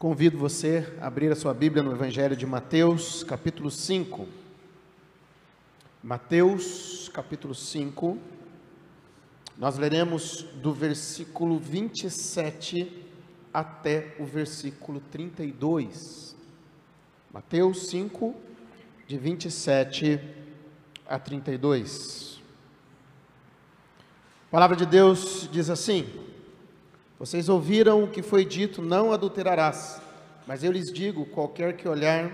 Convido você a abrir a sua Bíblia no Evangelho de Mateus, capítulo 5. Mateus, capítulo 5. Nós leremos do versículo 27 até o versículo 32. Mateus 5, de 27 a 32. A palavra de Deus diz assim: vocês ouviram o que foi dito: não adulterarás. Mas eu lhes digo: qualquer que olhar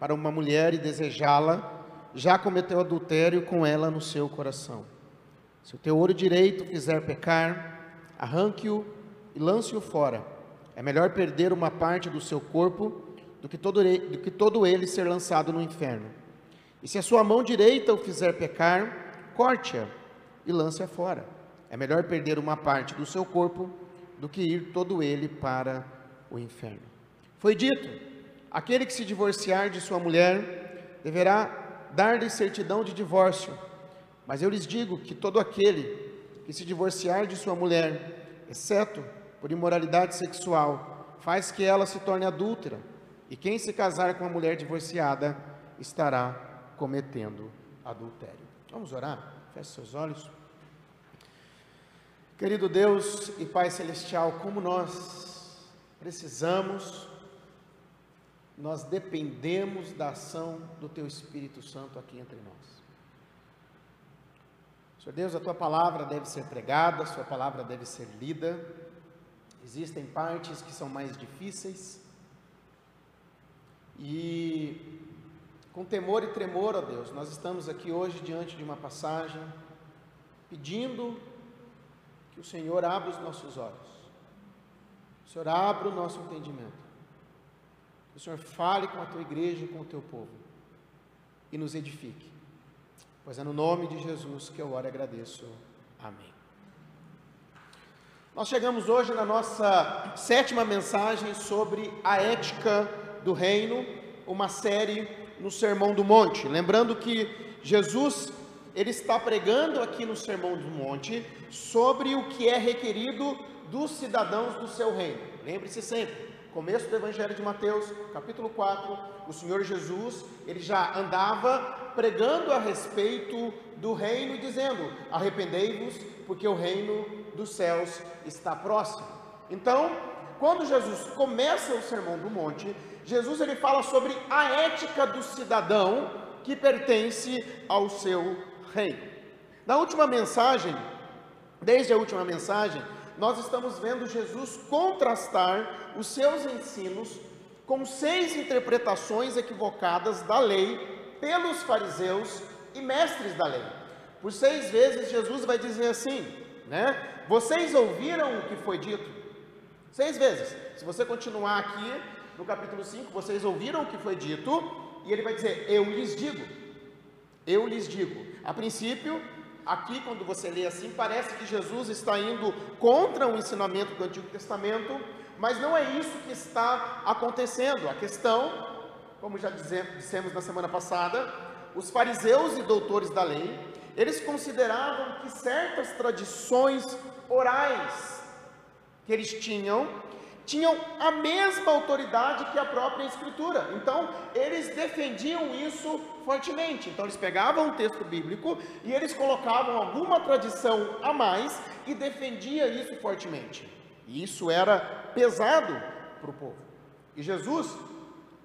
para uma mulher e desejá-la, já cometeu adultério com ela no seu coração. Se o teu olho direito fizer pecar, arranque-o e lance-o fora. É melhor perder uma parte do seu corpo do que, todo, do que todo ele ser lançado no inferno. E se a sua mão direita o fizer pecar, corte-a e lance-a fora. É melhor perder uma parte do seu corpo do que ir todo ele para o inferno. Foi dito: aquele que se divorciar de sua mulher deverá dar-lhe certidão de divórcio. Mas eu lhes digo que todo aquele que se divorciar de sua mulher, exceto por imoralidade sexual, faz que ela se torne adúltera. E quem se casar com uma mulher divorciada estará cometendo adultério. Vamos orar? Feche seus olhos. Querido Deus e Pai Celestial, como nós precisamos, nós dependemos da ação do Teu Espírito Santo aqui entre nós. Senhor Deus, a Tua palavra deve ser pregada, a Sua palavra deve ser lida. Existem partes que são mais difíceis. E com temor e tremor, ó Deus, nós estamos aqui hoje diante de uma passagem, pedindo que o Senhor abra os nossos olhos, o Senhor abra o nosso entendimento, que o Senhor fale com a tua igreja e com o teu povo e nos edifique, pois é no nome de Jesus que eu oro e agradeço. Amém. Nós chegamos hoje na nossa sétima mensagem sobre a ética do reino, uma série no Sermão do Monte. Lembrando que Jesus ele está pregando aqui no Sermão do Monte sobre o que é requerido dos cidadãos do seu reino. Lembre-se sempre, começo do Evangelho de Mateus, capítulo 4, o Senhor Jesus, ele já andava pregando a respeito do reino e dizendo: arrependei-vos, porque o reino dos céus está próximo. Então, quando Jesus começa o Sermão do Monte, Jesus ele fala sobre a ética do cidadão que pertence ao seu reino. Na última mensagem, desde a última mensagem, nós estamos vendo Jesus contrastar os seus ensinos com seis interpretações equivocadas da lei pelos fariseus e mestres da lei. Por seis vezes Jesus vai dizer assim, né? Vocês ouviram o que foi dito? Seis vezes. Se você continuar aqui no capítulo 5, vocês ouviram o que foi dito, e ele vai dizer: Eu lhes digo. Eu lhes digo. A princípio, aqui quando você lê assim, parece que Jesus está indo contra o ensinamento do Antigo Testamento, mas não é isso que está acontecendo. A questão, como já dissemos na semana passada, os fariseus e doutores da lei, eles consideravam que certas tradições orais que eles tinham tinham a mesma autoridade que a própria Escritura. Então, eles defendiam isso fortemente. Então, eles pegavam um texto bíblico e eles colocavam alguma tradição a mais e defendia isso fortemente. E isso era pesado para o povo. E Jesus,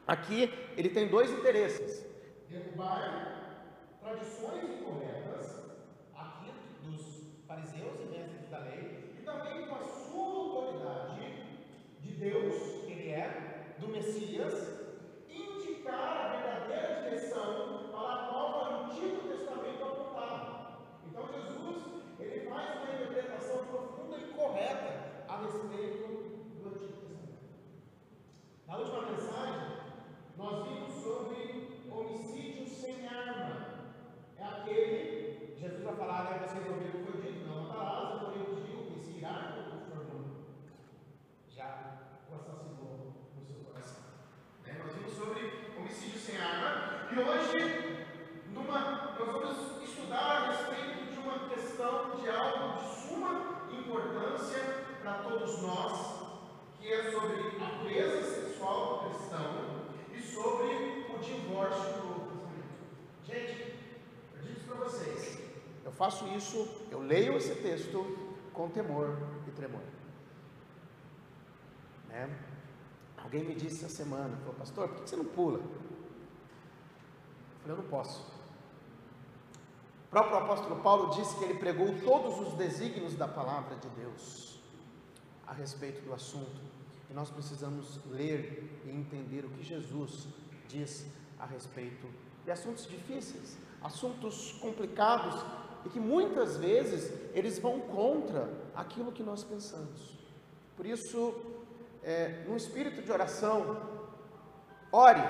aqui, ele tem dois interesses: derrubar tradições incorretas aqui dos fariseus e mestres da lei e também com a sua autoridade Deus, que Ele é, do Messias, indicar a verdadeira direção para a qual o Antigo Testamento apontava. Então Jesus, ele faz uma interpretação profunda e correta a respeito do Antigo Testamento. Na última mensagem, nós vimos sobre homicídio sem arma. É aquele, Jesus vai falar, né, vocês ouviram o que foi dito, não matarás, eu porém vos digo que se irá já o assassinou no seu coração. Né? Nós vimos sobre homicídio sem arma e hoje numa, nós vamos estudar a respeito de uma questão de algo de suma importância para todos nós, que é sobre a pureza sexual divórcio Gente, eu digo para vocês, eu faço isso, eu leio esse texto com temor e tremor. Né? Alguém me disse essa semana, falou, pastor, por que você não pula? Eu falei, eu não posso. O próprio apóstolo Paulo disse que ele pregou todos os desígnios da palavra de Deus a respeito do assunto. E nós precisamos ler e entender o que Jesus diz a respeito de assuntos difíceis, assuntos complicados e que muitas vezes eles vão contra aquilo que nós pensamos. Por isso, é, no espírito de oração, ore,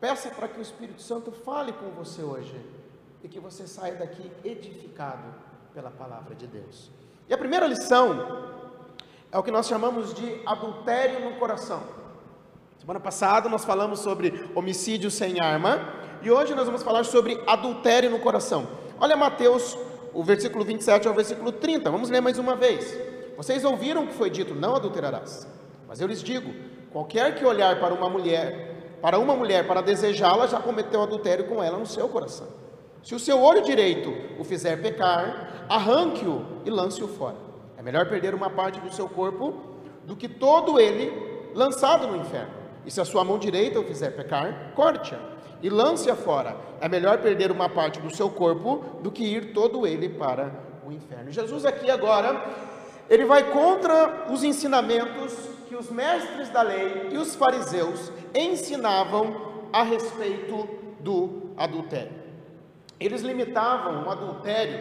peça para que o Espírito Santo fale com você hoje e que você saia daqui edificado pela palavra de Deus. E a primeira lição é o que nós chamamos de adultério no coração. Semana passada nós falamos sobre homicídio sem arma e hoje nós vamos falar sobre adultério no coração. Olha Mateus, o versículo 27 ao versículo 30. Vamos ler mais uma vez. Vocês ouviram que foi dito: não adulterarás. Mas eu lhes digo: qualquer que olhar para uma mulher, para uma mulher para desejá-la, já cometeu adultério com ela no seu coração. Se o seu olho direito o fizer pecar, arranque-o e lance-o fora. É melhor perder uma parte do seu corpo do que todo ele lançado no inferno. E se a sua mão direita o fizer pecar, corte-a e lance-a fora. É melhor perder uma parte do seu corpo do que ir todo ele para o inferno. Jesus aqui agora, ele vai contra os ensinamentos que os mestres da lei e os fariseus ensinavam a respeito do adultério. Eles limitavam o adultério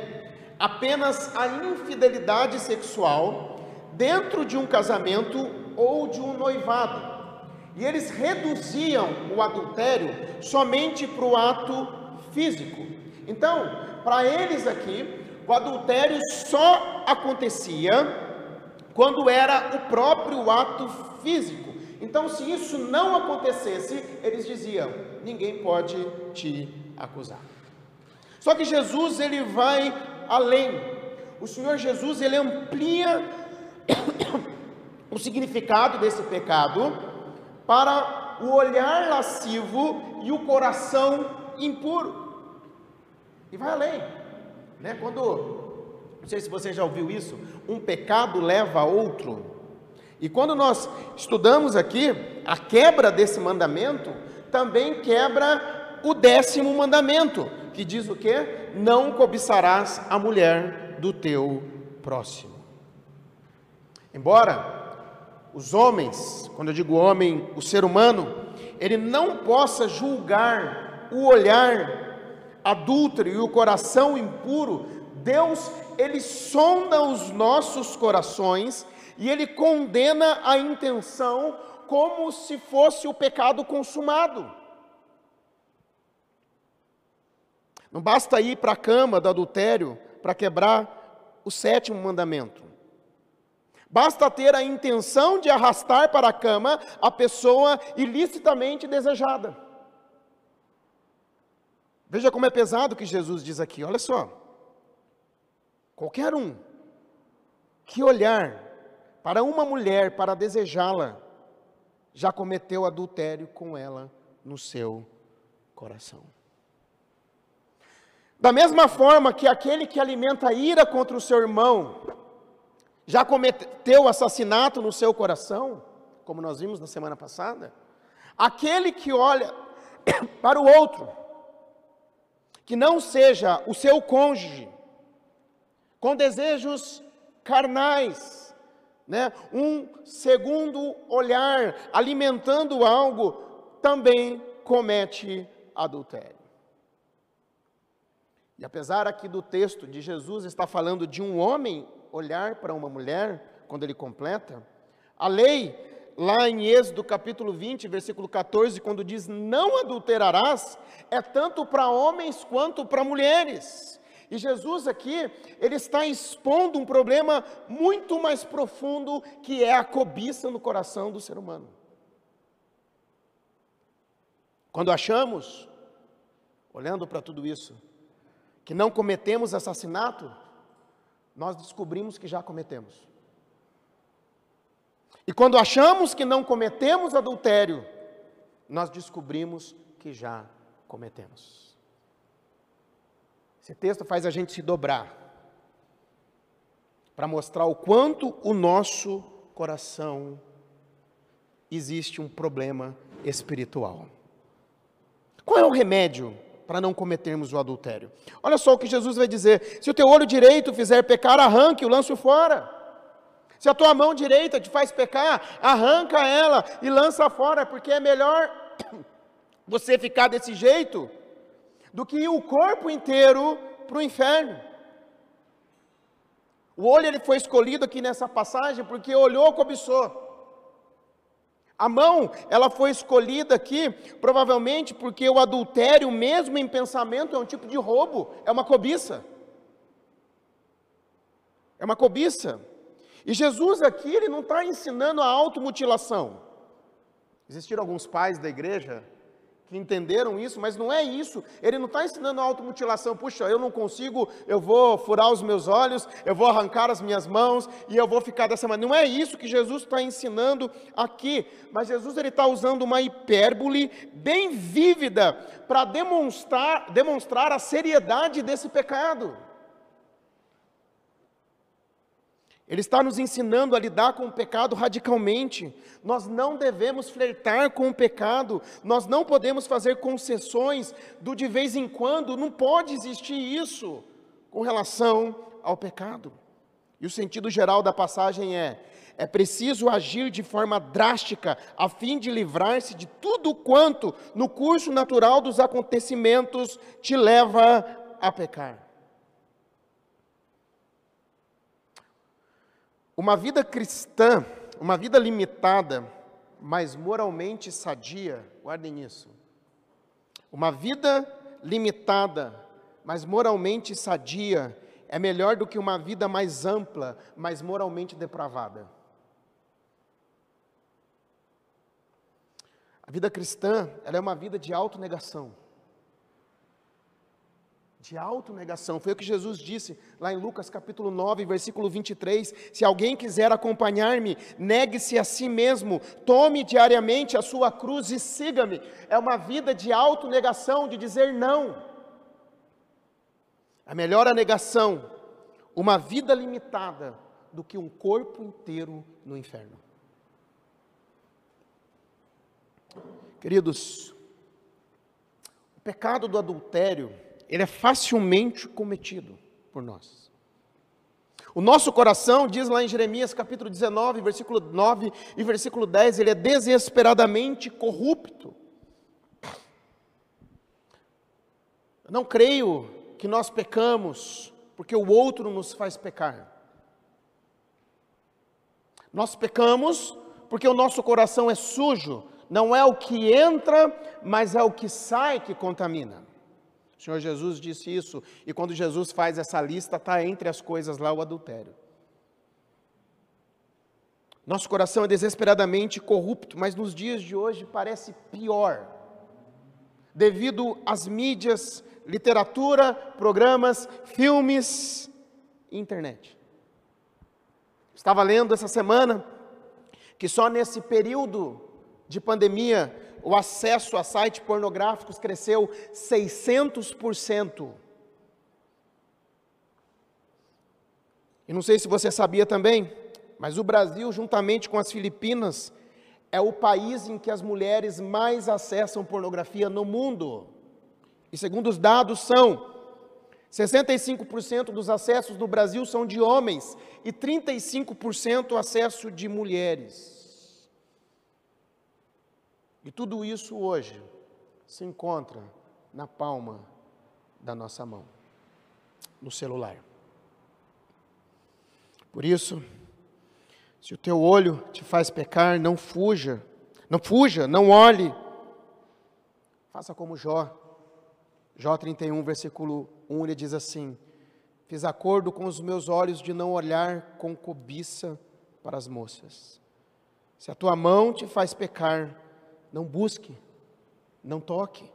apenas a infidelidade sexual dentro de um casamento ou de um noivado. E eles reduziam o adultério somente para o ato físico. Então, para eles aqui, o adultério só acontecia quando era o próprio ato físico. Então, se isso não acontecesse, eles diziam: ninguém pode te acusar. Só que Jesus ele vai além. O Senhor Jesus ele amplia o significado desse pecado para o olhar lascivo e o coração impuro. E vai além, né? Quando não sei se você já ouviu isso, um pecado leva a outro. E quando nós estudamos aqui a quebra desse mandamento, também quebra o décimo mandamento, que diz o que? Não cobiçarás a mulher do teu próximo. Embora os homens, quando eu digo homem, o ser humano, ele não possa julgar o olhar adúltero e o coração impuro, Deus, ele sonda os nossos corações e ele condena a intenção como se fosse o pecado consumado. Não basta ir para a cama do adultério para quebrar o sétimo mandamento. Basta ter a intenção de arrastar para a cama a pessoa ilicitamente desejada. Veja como é pesado o que Jesus diz aqui, olha só. Qualquer um que olhar para uma mulher para desejá-la, já cometeu adultério com ela no seu coração. Da mesma forma que aquele que alimenta ira contra o seu irmão já cometeu assassinato no seu coração, como nós vimos na semana passada, aquele que olha para o outro, que não seja o seu cônjuge, com desejos carnais, né? um segundo olhar, alimentando algo, também comete adultério. E apesar aqui do texto de Jesus está falando de um homem olhar para uma mulher, quando ele completa, a lei, lá em Êxodo capítulo 20, versículo 14, quando diz não adulterarás, é tanto para homens quanto para mulheres. E Jesus aqui, ele está expondo um problema muito mais profundo, que é a cobiça no coração do ser humano. Quando achamos, olhando para tudo isso, que não cometemos assassinato, nós descobrimos que já cometemos. E quando achamos que não cometemos adultério, nós descobrimos que já cometemos. Esse texto faz a gente se dobrar para mostrar o quanto o nosso coração existe um problema espiritual. Qual é o remédio para não cometermos o adultério? Olha só o que Jesus vai dizer: se o teu olho direito fizer pecar, arranque-o, lance-o fora. Se a tua mão direita te faz pecar, arranca ela e lança fora, porque é melhor você ficar desse jeito do que ir o corpo inteiro para o inferno. O olho ele foi escolhido aqui nessa passagem porque olhou, cobiçou. A mão, ela foi escolhida aqui, provavelmente porque o adultério, mesmo em pensamento, é um tipo de roubo, é uma cobiça. É uma cobiça. E Jesus aqui, ele não está ensinando a automutilação. Existiram alguns pais da igreja que entenderam isso, mas não é isso. Ele não está ensinando automutilação. Puxa, eu não consigo, eu vou furar os meus olhos, eu vou arrancar as minhas mãos e eu vou ficar dessa maneira. Não é isso que Jesus está ensinando aqui. Mas Jesus ele está usando uma hipérbole bem vívida para demonstrar, demonstrar a seriedade desse pecado. Ele está nos ensinando a lidar com o pecado radicalmente. Nós não devemos flertar com o pecado, nós não podemos fazer concessões do de vez em quando, não pode existir isso com relação ao pecado. E o sentido geral da passagem é: é preciso agir de forma drástica a fim de livrar-se de tudo quanto, no curso natural dos acontecimentos, te leva a pecar. Uma vida cristã, uma vida limitada, mas moralmente sadia, guardem isso. Uma vida limitada, mas moralmente sadia, é melhor do que uma vida mais ampla, mas moralmente depravada. A vida cristã, ela é uma vida de autonegação de autonegação. Foi o que Jesus disse lá em Lucas capítulo 9, versículo 23. Se alguém quiser acompanhar-me, negue-se a si mesmo, tome diariamente a sua cruz e siga-me. É uma vida de autonegação, de dizer não. A melhor a negação, uma vida limitada, do que um corpo inteiro no inferno. Queridos, o pecado do adultério, ele é facilmente cometido por nós. O nosso coração, diz lá em Jeremias capítulo 19, versículo 9 e versículo 10, ele é desesperadamente corrupto. Eu não creio que nós pecamos porque o outro nos faz pecar. Nós pecamos porque o nosso coração é sujo, não é o que entra, mas é o que sai que contamina. O Senhor Jesus disse isso, e quando Jesus faz essa lista, está entre as coisas lá o adultério. Nosso coração é desesperadamente corrupto, mas nos dias de hoje parece pior, devido às mídias, literatura, programas, filmes internet. Estava lendo essa semana que só nesse período de pandemia o acesso a sites pornográficos cresceu 600%. E não sei se você sabia também, mas o Brasil, juntamente com as Filipinas, é o país em que as mulheres mais acessam pornografia no mundo. E segundo os dados são 65% dos acessos no Brasil são de homens e 35% acesso de mulheres. E tudo isso hoje se encontra na palma da nossa mão, no celular. Por isso, se o teu olho te faz pecar, não fuja, não fuja, não olhe. Faça como Jó. Jó 31, versículo 1, ele diz assim: Fiz acordo com os meus olhos de não olhar com cobiça para as moças. Se a tua mão te faz pecar, não busque, não toque.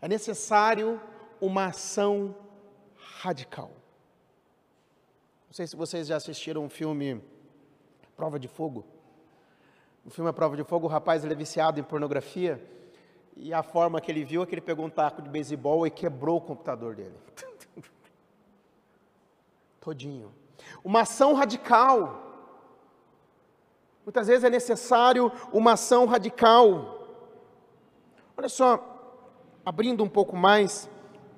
É necessário uma ação radical. Não sei se vocês já assistiram um filme Prova de Fogo. O filme A Prova de Fogo, o rapaz ele é viciado em pornografia E a forma que ele viu é que ele pegou um taco de beisebol e quebrou o computador dele. Todinho. Uma ação radical. Muitas vezes é necessário uma ação radical. Olha só, abrindo um pouco mais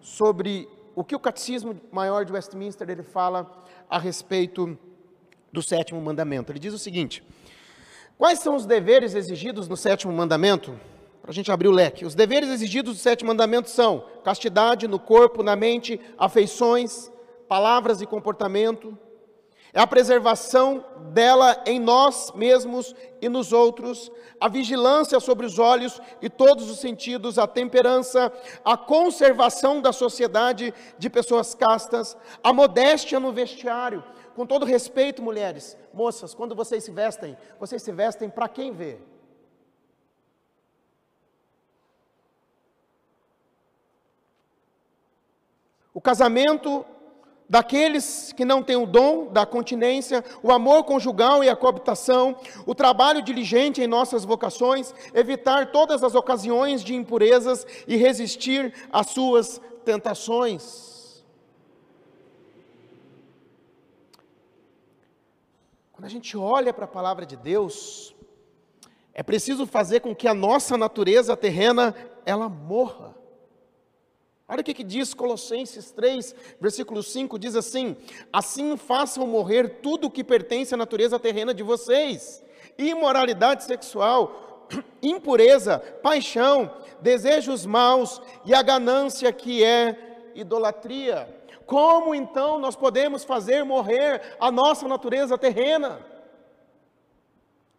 sobre o que o Catecismo Maior de Westminster ele fala a respeito do sétimo mandamento. Ele diz o seguinte: Quais são os deveres exigidos no sétimo mandamento? Para a gente abrir o leque. Os deveres exigidos do sétimo mandamento são castidade no corpo, na mente, afeições, palavras e comportamento. É a preservação dela em nós mesmos e nos outros, a vigilância sobre os olhos e todos os sentidos, a temperança, a conservação da sociedade de pessoas castas, a modéstia no vestiário. Com todo respeito, mulheres, moças, quando vocês se vestem, vocês se vestem para quem ver? O casamento daqueles que não têm o dom da continência, o amor conjugal e a coabitação, o trabalho diligente em nossas vocações, evitar todas as ocasiões de impurezas e resistir às suas tentações. Quando a gente olha para a palavra de Deus, é preciso fazer com que a nossa natureza terrena ela morra. Olha o que, que, diz Colossenses 3, versículo 5: diz assim: Assim façam morrer tudo o que pertence à natureza terrena de vocês: imoralidade sexual, impureza, paixão, desejos maus e a ganância que é idolatria. Como então nós podemos fazer morrer a nossa natureza terrena?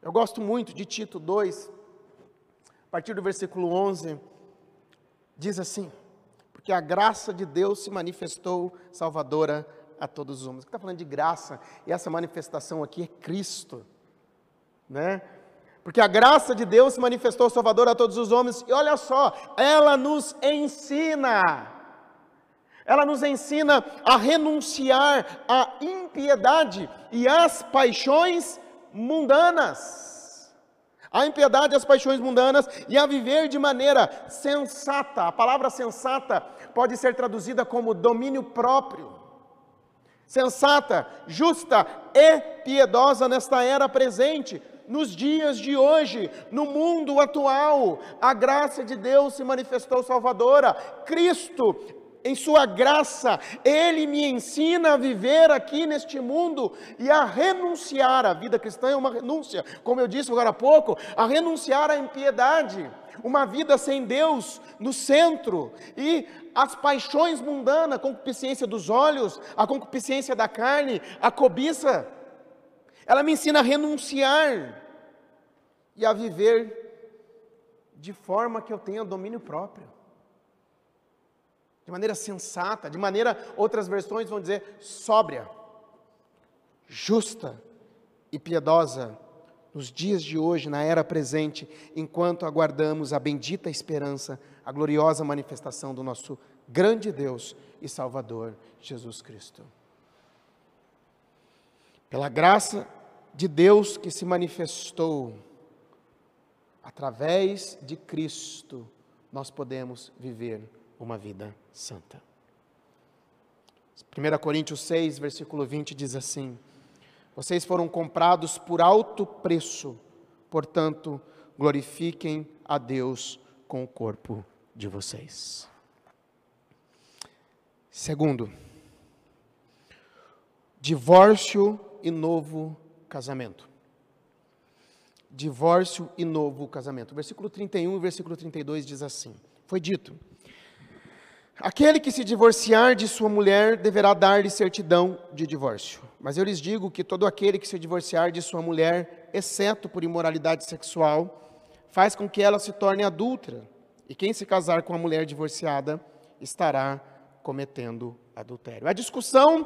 Eu gosto muito de Tito 2, a partir do versículo 11, diz assim: porque a graça de Deus se manifestou salvadora a todos os homens. Está falando de graça, e essa manifestação aqui é Cristo, né? Porque a graça de Deus se manifestou salvadora a todos os homens, e olha só, ela nos ensina, ela nos ensina a renunciar à impiedade e às paixões mundanas a impiedade e as paixões mundanas e a viver de maneira sensata. A palavra sensata pode ser traduzida como domínio próprio. Sensata, justa e piedosa nesta era presente, nos dias de hoje, no mundo atual, a graça de Deus se manifestou salvadora. Cristo em Sua graça, Ele me ensina a viver aqui neste mundo e a renunciar. A vida cristã é uma renúncia, como eu disse agora há pouco, a renunciar à impiedade, uma vida sem Deus no centro e as paixões mundanas, a concupiscência dos olhos, a concupiscência da carne, a cobiça. Ela me ensina a renunciar e a viver de forma que eu tenha domínio próprio de maneira sensata, de maneira, outras versões vão dizer, sóbria, justa e piedosa nos dias de hoje, na era presente, enquanto aguardamos a bendita esperança, a gloriosa manifestação do nosso grande Deus e Salvador, Jesus Cristo. Pela graça de Deus que se manifestou através de Cristo, nós podemos viver uma vida santa. 1 Coríntios 6, versículo 20 diz assim: Vocês foram comprados por alto preço, portanto, glorifiquem a Deus com o corpo de vocês. Segundo, divórcio e novo casamento. Divórcio e novo casamento. Versículo 31 e versículo 32 diz assim: Foi dito Aquele que se divorciar de sua mulher deverá dar-lhe certidão de divórcio. Mas eu lhes digo que todo aquele que se divorciar de sua mulher, exceto por imoralidade sexual, faz com que ela se torne adulta. E quem se casar com a mulher divorciada estará cometendo adultério. A discussão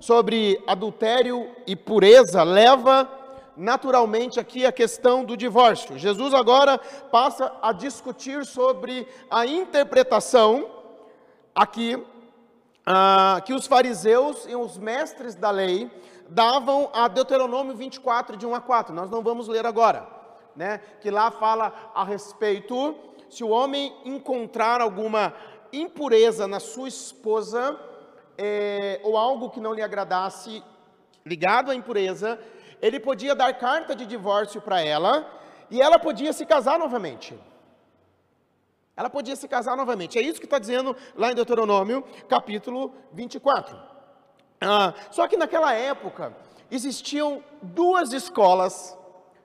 sobre adultério e pureza leva naturalmente aqui a questão do divórcio. Jesus agora passa a discutir sobre a interpretação aqui ah, que os fariseus e os mestres da lei davam a Deuteronômio 24, de 1 a 4. Nós não vamos ler agora, né? Que lá fala a respeito se o homem encontrar alguma impureza na sua esposa, é, ou algo que não lhe agradasse ligado à impureza, ele podia dar carta de divórcio para ela e ela podia se casar novamente. Ela podia se casar novamente. É isso que está dizendo lá em Deuteronômio, capítulo 24. Ah, só que naquela época existiam duas escolas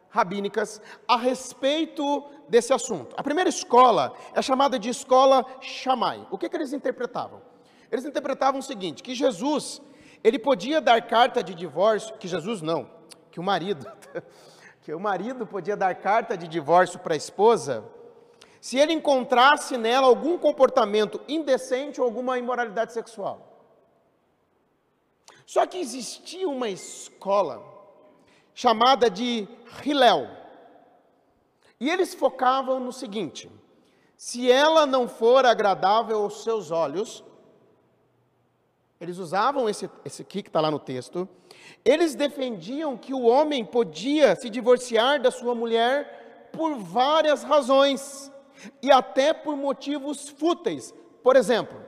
rabínicas a respeito desse assunto. A primeira escola é chamada de escola Shammai. O que, que eles interpretavam? Eles interpretavam o seguinte, que Jesus, ele podia dar carta de divórcio, que Jesus não, que o marido, que o marido podia dar carta de divórcio para a esposa, se ele encontrasse nela algum comportamento indecente ou alguma imoralidade sexual. Só que existia uma escola chamada de Hillel. E eles focavam no seguinte: se ela não for agradável aos seus olhos, eles usavam esse, esse aqui que está lá no texto, eles defendiam que o homem podia se divorciar da sua mulher por várias razões, e até por motivos fúteis. Por exemplo,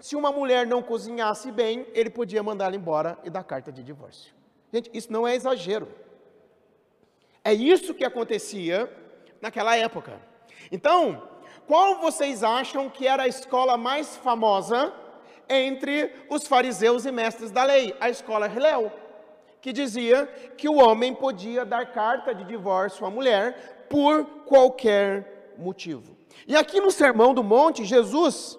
se uma mulher não cozinhasse bem, ele podia mandá-la embora e dar carta de divórcio. Gente, isso não é exagero. É isso que acontecia naquela época. Então, qual vocês acham que era a escola mais famosa entre os fariseus e mestres da lei? A escola Hillel, que dizia que o homem podia dar carta de divórcio à mulher por qualquer motivo. E aqui no Sermão do Monte, Jesus,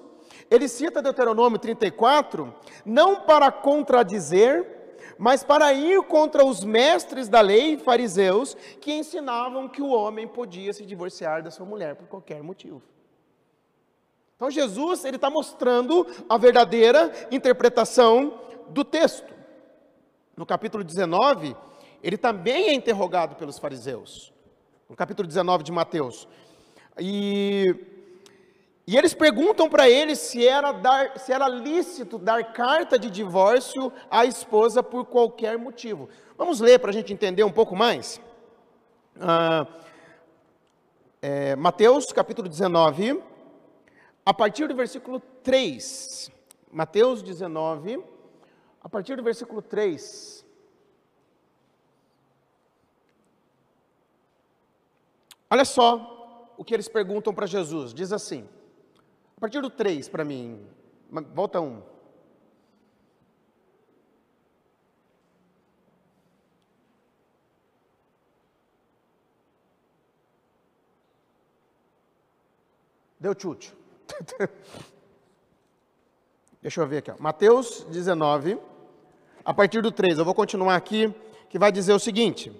ele cita Deuteronômio 34, não para contradizer mas para ir contra os mestres da lei, fariseus, que ensinavam que o homem podia se divorciar da sua mulher por qualquer motivo. Então Jesus ele está mostrando a verdadeira interpretação do texto. No capítulo 19, ele também é interrogado pelos fariseus. No capítulo 19 de Mateus. E e eles perguntam para ele se era, dar, se era lícito dar carta de divórcio à esposa por qualquer motivo. Vamos ler para a gente entender um pouco mais? Ah, é, Mateus capítulo 19, a partir do versículo 3. Mateus 19, a partir do versículo 3. Olha só o que eles perguntam para Jesus. Diz assim: a partir do 3 para mim. Volta um. Deu chute. Deixa eu ver aqui. Ó. Mateus 19, a partir do 3. Eu vou continuar aqui, que vai dizer o seguinte.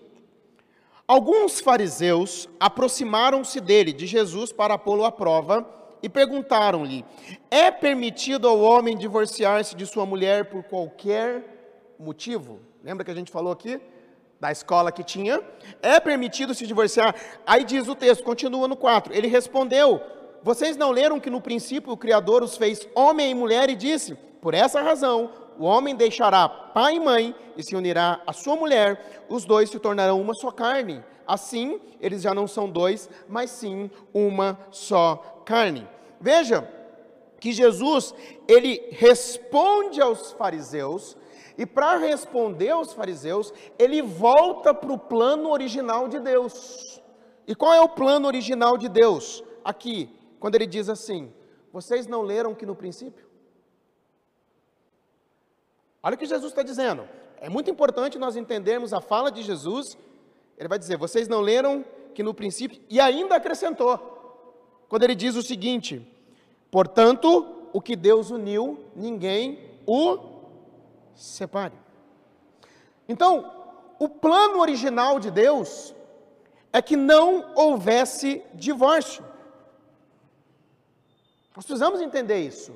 Alguns fariseus aproximaram-se dele, de Jesus, para pô-lo à prova e perguntaram-lhe: É permitido ao homem divorciar-se de sua mulher por qualquer motivo? Lembra que a gente falou aqui? Da escola que tinha? É permitido se divorciar? Aí diz o texto, continua no 4. Ele respondeu: Vocês não leram que no princípio o Criador os fez homem e mulher e disse: Por essa razão o homem deixará pai e mãe e se unirá à sua mulher, os dois se tornarão uma só carne. Assim, eles já não são dois, mas sim uma só carne. Veja que Jesus, ele responde aos fariseus, e para responder aos fariseus, ele volta para o plano original de Deus. E qual é o plano original de Deus? Aqui, quando ele diz assim: Vocês não leram que no princípio? Olha o que Jesus está dizendo. É muito importante nós entendermos a fala de Jesus ele vai dizer: vocês não leram que no princípio, e ainda acrescentou, quando ele diz o seguinte: portanto, o que Deus uniu, ninguém o separe. Então, o plano original de Deus é que não houvesse divórcio. Nós precisamos entender isso.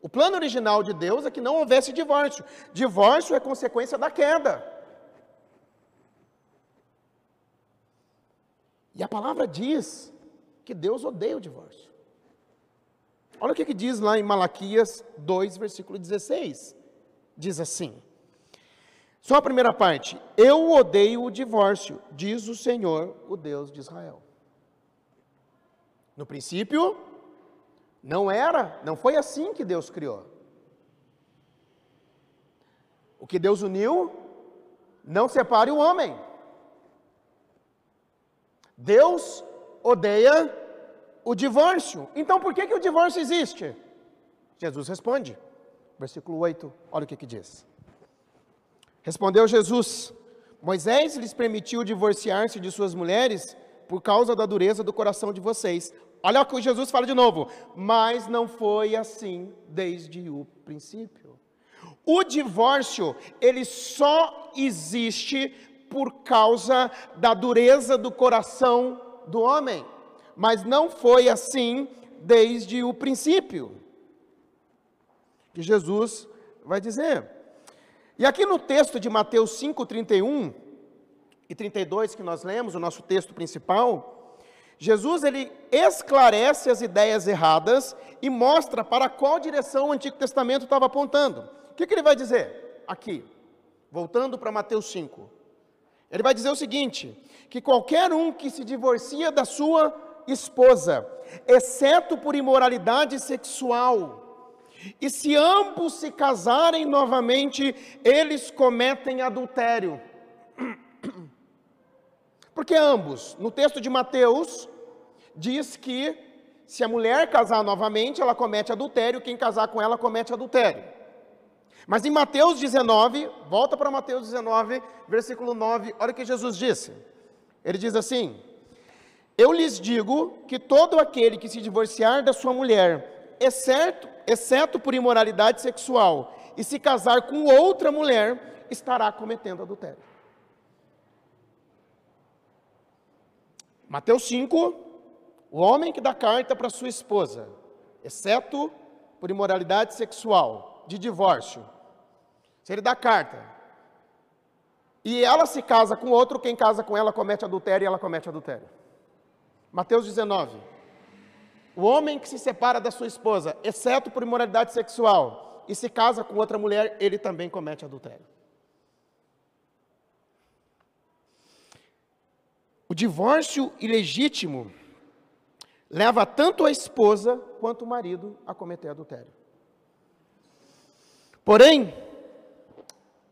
O plano original de Deus é que não houvesse divórcio. Divórcio é consequência da queda. E a palavra diz que Deus odeia o divórcio. Olha o que, que diz lá em Malaquias 2, versículo 16. Diz assim: só a primeira parte. Eu odeio o divórcio, diz o Senhor, o Deus de Israel. No princípio, não era, não foi assim que Deus criou. O que Deus uniu, não separe o homem. Deus odeia o divórcio. Então por que, que o divórcio existe? Jesus responde, versículo 8, olha o que, que diz. Respondeu Jesus: Moisés lhes permitiu divorciar-se de suas mulheres por causa da dureza do coração de vocês. Olha o que Jesus fala de novo, mas não foi assim desde o princípio. O divórcio, ele só existe por causa da dureza do coração do homem, mas não foi assim desde o princípio. Que Jesus vai dizer. E aqui no texto de Mateus 5, 31 e 32 que nós lemos, o nosso texto principal, Jesus ele esclarece as ideias erradas e mostra para qual direção o Antigo Testamento estava apontando. O que, que ele vai dizer aqui? Voltando para Mateus 5. Ele vai dizer o seguinte: que qualquer um que se divorcia da sua esposa, exceto por imoralidade sexual, e se ambos se casarem novamente, eles cometem adultério. Porque ambos, no texto de Mateus, diz que se a mulher casar novamente, ela comete adultério, quem casar com ela comete adultério. Mas em Mateus 19, volta para Mateus 19, versículo 9, olha o que Jesus disse. Ele diz assim: Eu lhes digo que todo aquele que se divorciar da sua mulher, exceto exceto por imoralidade sexual, e se casar com outra mulher, estará cometendo adultério. Mateus 5, o homem que dá carta para sua esposa, exceto por imoralidade sexual, de divórcio, se ele dá carta, e ela se casa com outro, quem casa com ela comete adultério e ela comete adultério. Mateus 19. O homem que se separa da sua esposa, exceto por imoralidade sexual, e se casa com outra mulher, ele também comete adultério. Divórcio ilegítimo leva tanto a esposa quanto o marido a cometer adultério. Porém,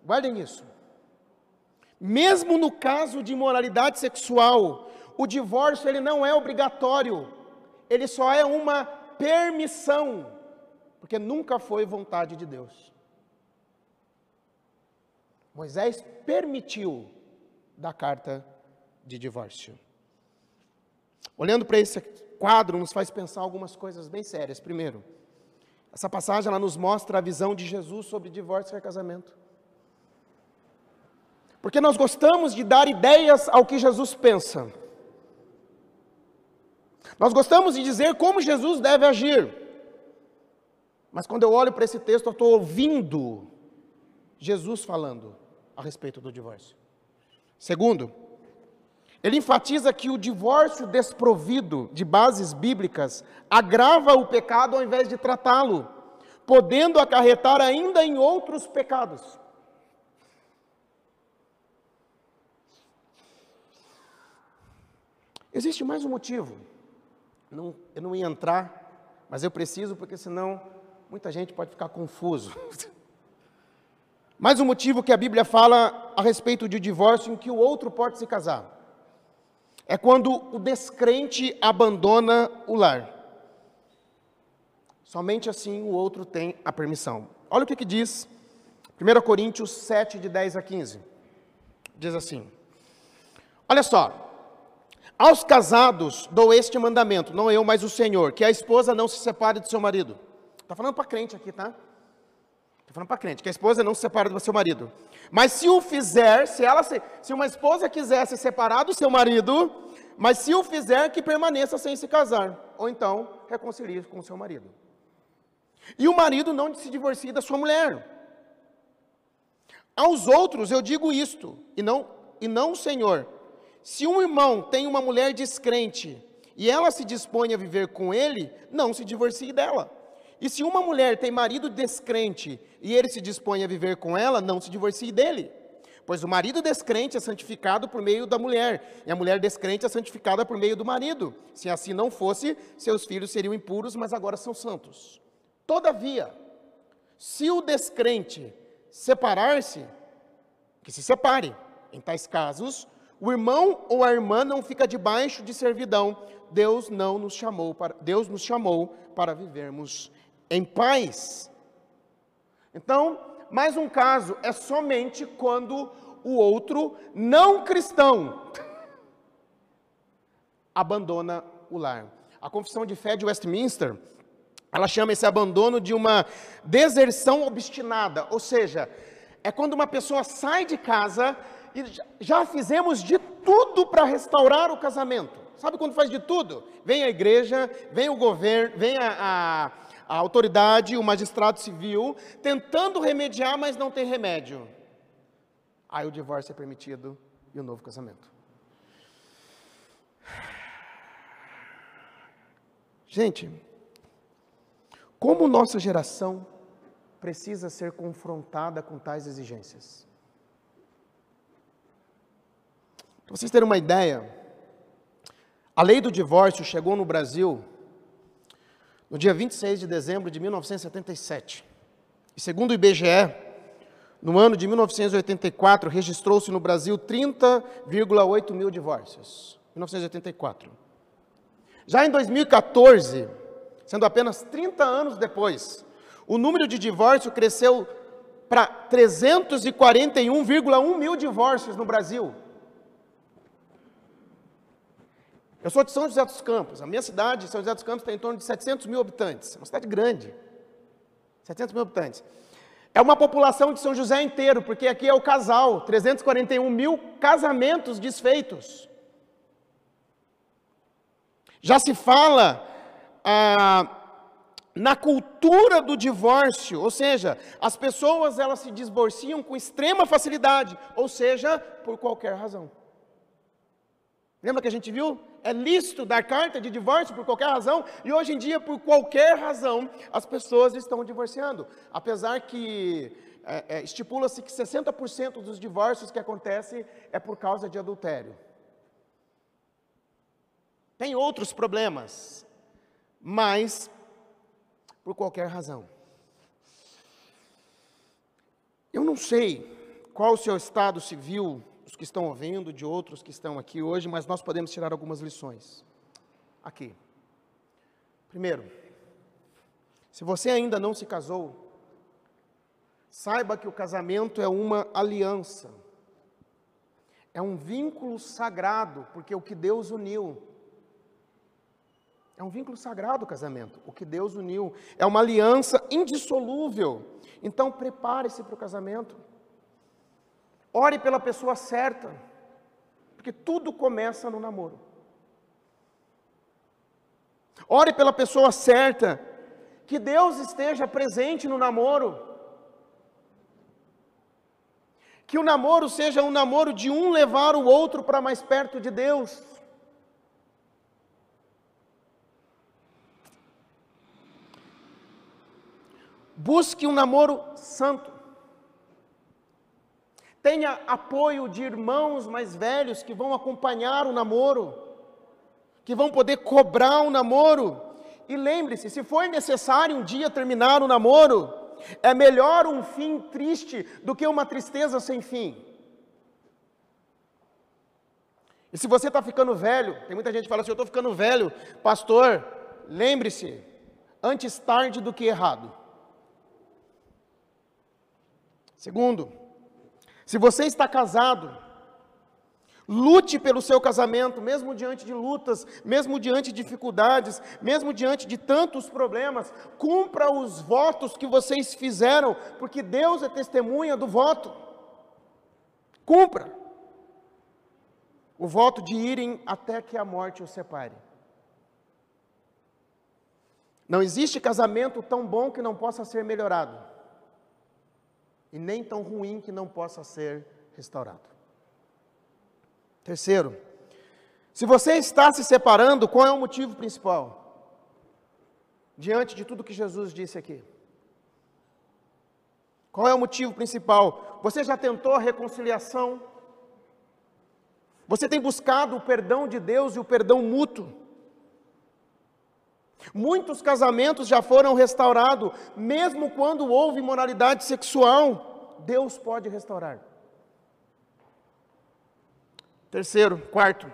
guardem isso. Mesmo no caso de imoralidade sexual, o divórcio ele não é obrigatório ele só é uma permissão, porque nunca foi vontade de Deus. Moisés permitiu da carta de divórcio. Olhando para esse quadro, nos faz pensar algumas coisas bem sérias. Primeiro, essa passagem ela nos mostra a visão de Jesus sobre divórcio e casamento. Porque nós gostamos de dar ideias ao que Jesus pensa. Nós gostamos de dizer como Jesus deve agir. Mas quando eu olho para esse texto, eu estou ouvindo Jesus falando a respeito do divórcio. Segundo, ele enfatiza que o divórcio desprovido de bases bíblicas agrava o pecado ao invés de tratá-lo, podendo acarretar ainda em outros pecados. Existe mais um motivo não, eu não ia entrar, mas eu preciso porque senão muita gente pode ficar confuso. Mais um motivo que a Bíblia fala a respeito de divórcio em que o outro pode se casar. É quando o descrente abandona o lar. Somente assim o outro tem a permissão. Olha o que, que diz 1 Coríntios 7, de 10 a 15. Diz assim: Olha só, aos casados dou este mandamento, não eu, mas o Senhor, que a esposa não se separe do seu marido. Está falando para crente aqui, tá? Está falando para crente, que a esposa não se separe do seu marido. Mas se o fizer, se ela se, se uma esposa quiser se separar do seu marido, mas se o fizer, que permaneça sem se casar, ou então reconcilie com o seu marido. E o marido não se divorcie da sua mulher. Aos outros eu digo isto, e não, e não o Senhor, se um irmão tem uma mulher descrente e ela se dispõe a viver com ele, não se divorcie dela. E se uma mulher tem marido descrente e ele se dispõe a viver com ela, não se divorcie dele. Pois o marido descrente é santificado por meio da mulher, e a mulher descrente é santificada por meio do marido. Se assim não fosse, seus filhos seriam impuros, mas agora são santos. Todavia, se o descrente separar-se, que se separe. Em tais casos, o irmão ou a irmã não fica debaixo de servidão. Deus não nos chamou para Deus nos chamou para vivermos em paz. Então, mais um caso é somente quando o outro não cristão abandona o lar. A Confissão de Fé de Westminster, ela chama esse abandono de uma deserção obstinada, ou seja, é quando uma pessoa sai de casa e já fizemos de tudo para restaurar o casamento. Sabe quando faz de tudo? Vem a igreja, vem o governo, vem a, a a autoridade, o magistrado civil, tentando remediar, mas não tem remédio. Aí o divórcio é permitido e o novo casamento. Gente, como nossa geração precisa ser confrontada com tais exigências? Para vocês terem uma ideia, a lei do divórcio chegou no Brasil no dia 26 de dezembro de 1977. E segundo o IBGE, no ano de 1984, registrou-se no Brasil 30,8 mil divórcios. 1984. Já em 2014, sendo apenas 30 anos depois, o número de divórcios cresceu para 341,1 mil divórcios no Brasil. Eu sou de São José dos Campos. A minha cidade, São José dos Campos, tem em torno de 700 mil habitantes. É uma cidade grande. 700 mil habitantes. É uma população de São José inteiro, porque aqui é o casal. 341 mil casamentos desfeitos. Já se fala ah, na cultura do divórcio, ou seja, as pessoas elas se divorciam com extrema facilidade, ou seja, por qualquer razão. Lembra que a gente viu? É lícito dar carta de divórcio por qualquer razão, e hoje em dia, por qualquer razão, as pessoas estão divorciando. Apesar que é, é, estipula-se que 60% dos divórcios que acontecem é por causa de adultério. Tem outros problemas, mas por qualquer razão. Eu não sei qual o seu estado civil os que estão ouvindo, de outros que estão aqui hoje, mas nós podemos tirar algumas lições. Aqui. Primeiro, se você ainda não se casou, saiba que o casamento é uma aliança. É um vínculo sagrado, porque o que Deus uniu. É um vínculo sagrado o casamento, o que Deus uniu. É uma aliança indissolúvel. Então prepare-se para o casamento. Ore pela pessoa certa, porque tudo começa no namoro. Ore pela pessoa certa, que Deus esteja presente no namoro. Que o namoro seja um namoro de um levar o outro para mais perto de Deus. Busque um namoro santo. Tenha apoio de irmãos mais velhos que vão acompanhar o namoro, que vão poder cobrar o namoro. E lembre-se: se for necessário um dia terminar o namoro, é melhor um fim triste do que uma tristeza sem fim. E se você está ficando velho, tem muita gente que fala assim: eu estou ficando velho, pastor, lembre-se, antes tarde do que errado. Segundo, se você está casado, lute pelo seu casamento, mesmo diante de lutas, mesmo diante de dificuldades, mesmo diante de tantos problemas, cumpra os votos que vocês fizeram, porque Deus é testemunha do voto. Cumpra o voto de irem até que a morte os separe. Não existe casamento tão bom que não possa ser melhorado e nem tão ruim que não possa ser restaurado. Terceiro, se você está se separando, qual é o motivo principal? Diante de tudo que Jesus disse aqui. Qual é o motivo principal? Você já tentou a reconciliação? Você tem buscado o perdão de Deus e o perdão mútuo? Muitos casamentos já foram restaurados, mesmo quando houve imoralidade sexual, Deus pode restaurar. Terceiro, quarto,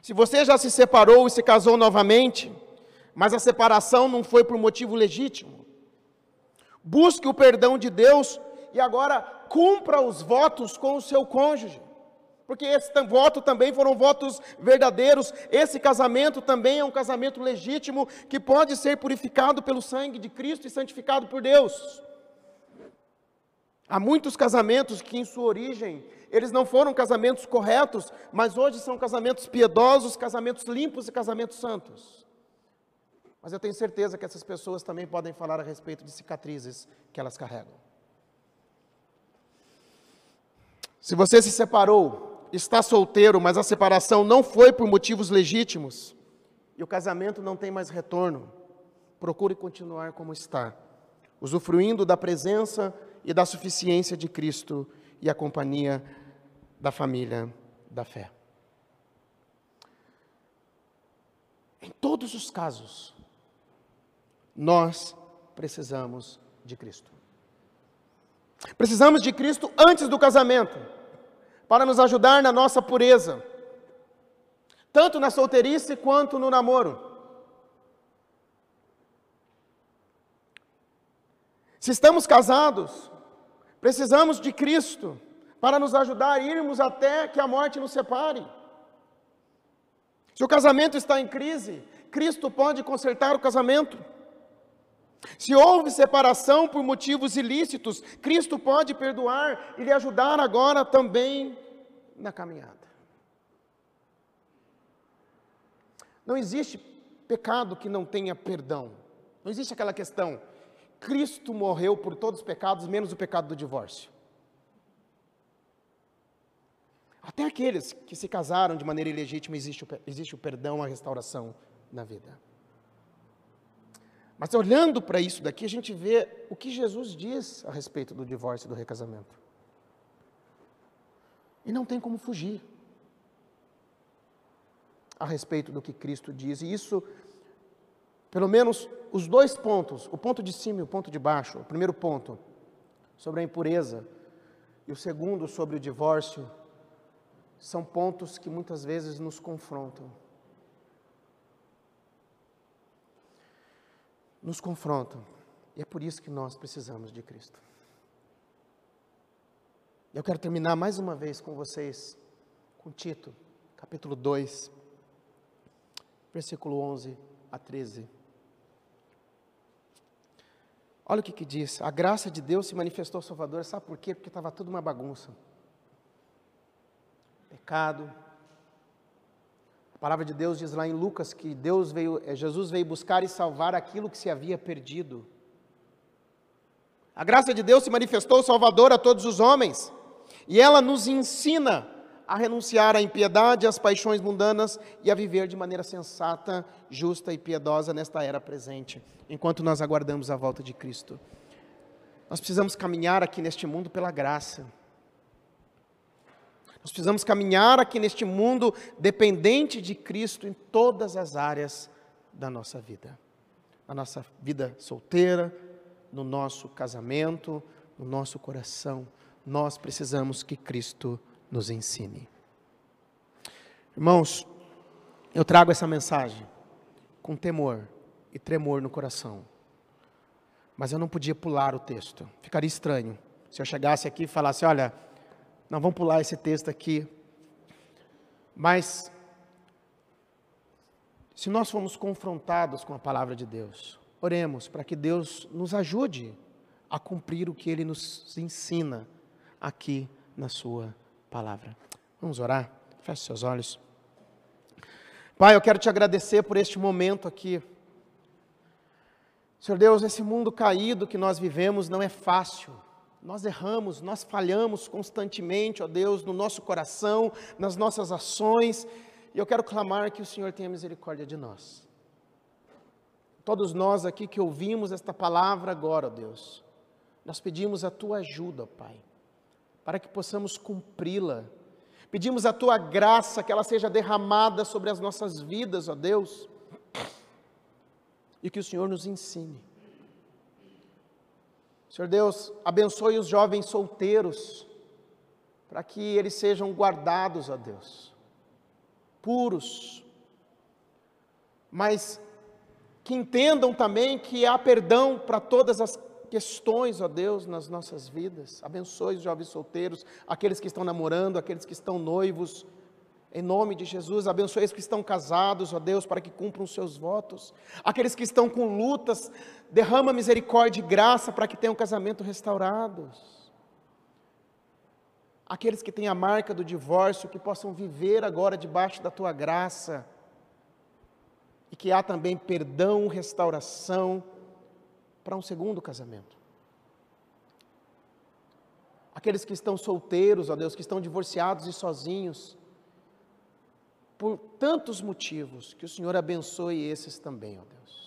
se você já se separou e se casou novamente, mas a separação não foi por motivo legítimo, busque o perdão de Deus e agora cumpra os votos com o seu cônjuge. Porque esse voto também foram votos verdadeiros, esse casamento também é um casamento legítimo que pode ser purificado pelo sangue de Cristo e santificado por Deus. Há muitos casamentos que em sua origem eles não foram casamentos corretos, mas hoje são casamentos piedosos, casamentos limpos e casamentos santos. Mas eu tenho certeza que essas pessoas também podem falar a respeito de cicatrizes que elas carregam. Se você se separou, está solteiro, mas a separação não foi por motivos legítimos, e o casamento não tem mais retorno, procure continuar como está, usufruindo da presença e da suficiência de Cristo e a companhia da família da fé. Em todos os casos, nós precisamos de Cristo. Precisamos de Cristo antes do casamento, para nos ajudar na nossa pureza, tanto na solteirice quanto no namoro. Se estamos casados, precisamos de Cristo para nos ajudar a irmos até que a morte nos separe. Se o casamento está em crise, Cristo pode consertar o casamento. Se houve separação por motivos ilícitos, Cristo pode perdoar e lhe ajudar agora também na caminhada. Não existe pecado que não tenha perdão. Não existe aquela questão. Cristo morreu por todos os pecados, menos o pecado do divórcio. Até aqueles que se casaram de maneira ilegítima, existe o, existe o perdão, a restauração na vida. Mas olhando para isso daqui, a gente vê o que Jesus diz a respeito do divórcio e do recasamento. E não tem como fugir a respeito do que Cristo diz. E isso, pelo menos os dois pontos, o ponto de cima e o ponto de baixo. O primeiro ponto, sobre a impureza, e o segundo, sobre o divórcio são pontos que muitas vezes nos confrontam. Nos confrontam. E é por isso que nós precisamos de Cristo. Eu quero terminar mais uma vez com vocês, com Tito, capítulo 2, versículo 11 a 13. Olha o que, que diz: a graça de Deus se manifestou ao Salvador, sabe por quê? Porque estava tudo uma bagunça pecado. A palavra de Deus diz lá em Lucas que Deus veio, eh, Jesus veio buscar e salvar aquilo que se havia perdido. A graça de Deus se manifestou Salvador a todos os homens, e ela nos ensina a renunciar à impiedade, às paixões mundanas e a viver de maneira sensata, justa e piedosa nesta era presente, enquanto nós aguardamos a volta de Cristo. Nós precisamos caminhar aqui neste mundo pela graça. Nós precisamos caminhar aqui neste mundo dependente de Cristo em todas as áreas da nossa vida. Na nossa vida solteira, no nosso casamento, no nosso coração. Nós precisamos que Cristo nos ensine. Irmãos, eu trago essa mensagem com temor e tremor no coração. Mas eu não podia pular o texto. Ficaria estranho se eu chegasse aqui e falasse: olha, nós vamos pular esse texto aqui. Mas, se nós formos confrontados com a palavra de Deus, oremos para que Deus nos ajude a cumprir o que Ele nos ensina aqui na Sua palavra. Vamos orar? Feche seus olhos. Pai, eu quero te agradecer por este momento aqui. Senhor Deus, esse mundo caído que nós vivemos não é fácil. Nós erramos, nós falhamos constantemente, ó Deus, no nosso coração, nas nossas ações, e eu quero clamar que o Senhor tenha misericórdia de nós. Todos nós aqui que ouvimos esta palavra agora, ó Deus, Nós pedimos a tua ajuda, Pai, para que possamos cumpri-la. Pedimos a tua graça, que ela seja derramada sobre as nossas vidas, ó Deus, e que o Senhor nos ensine. Senhor Deus, abençoe os jovens solteiros, para que eles sejam guardados, ó Deus, puros, mas que entendam também que há perdão para todas as questões, ó Deus, nas nossas vidas. Abençoe os jovens solteiros, aqueles que estão namorando, aqueles que estão noivos. Em nome de Jesus, abençoe os que estão casados, ó Deus, para que cumpram os seus votos. Aqueles que estão com lutas, derrama misericórdia e graça para que tenham casamento restaurados. Aqueles que têm a marca do divórcio, que possam viver agora debaixo da tua graça. E que há também perdão, restauração, para um segundo casamento. Aqueles que estão solteiros, ó Deus, que estão divorciados e sozinhos, por tantos motivos, que o Senhor abençoe esses também, ó Deus.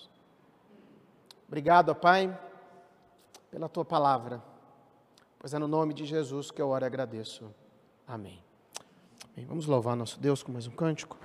Obrigado, Pai, pela tua palavra, pois é no nome de Jesus que eu oro e agradeço. Amém. Vamos louvar nosso Deus com mais um cântico.